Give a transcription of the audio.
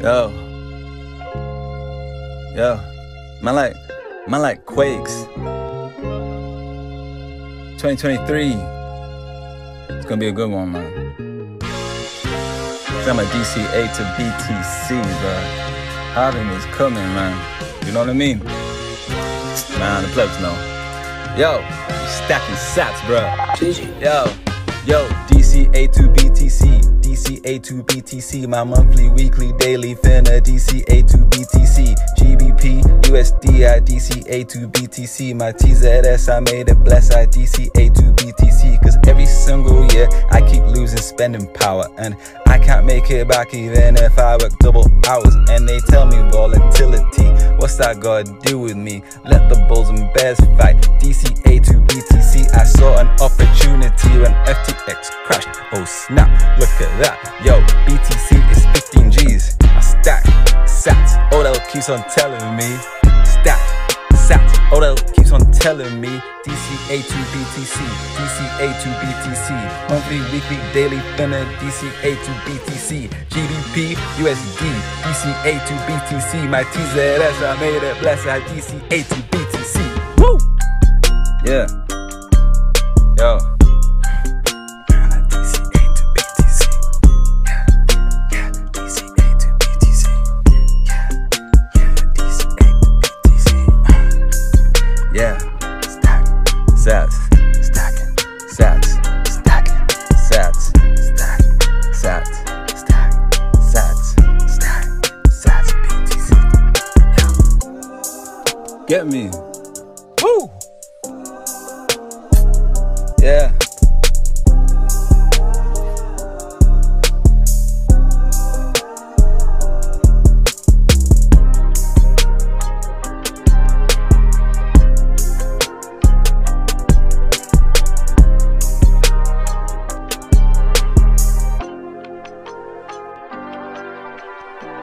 Yo. Yo. Man like man like Quakes. 2023. It's gonna be a good one, man. I'm a DCA to BTC, bro. Halving is coming, man. You know what I mean? Man, the plebs know. Yo, stacking sats, bro. Yo, yo, DCA to BTC. DCA to BTC, my monthly, weekly, daily finna DCA to BTC, GBP, USD, I DCA to BTC, my TZS, I made it bless, I DCA to BTC, cause every single year I keep losing spending power, and I can't make it back even if I work double hours, and they tell me volatility, what's that gotta do with me? Let the bulls and bears fight, DCA to BTC, I saw an opportunity keeps on telling me. Stack sats. Odell keeps on telling me. DCA to BTC. DCA to BTC. Monthly, weekly, daily, finna. DCA to BTC. GBP, USD. DCA to BTC. My TZS, I made it bless. I DCA to BTC. Woo! Yeah. Sats. Stacking. Sats. Stacking. Sats. Stacking. Sats. Stack. Sats. Stack. Sats. BTC. Yeah. Get me. Woo! Yeah.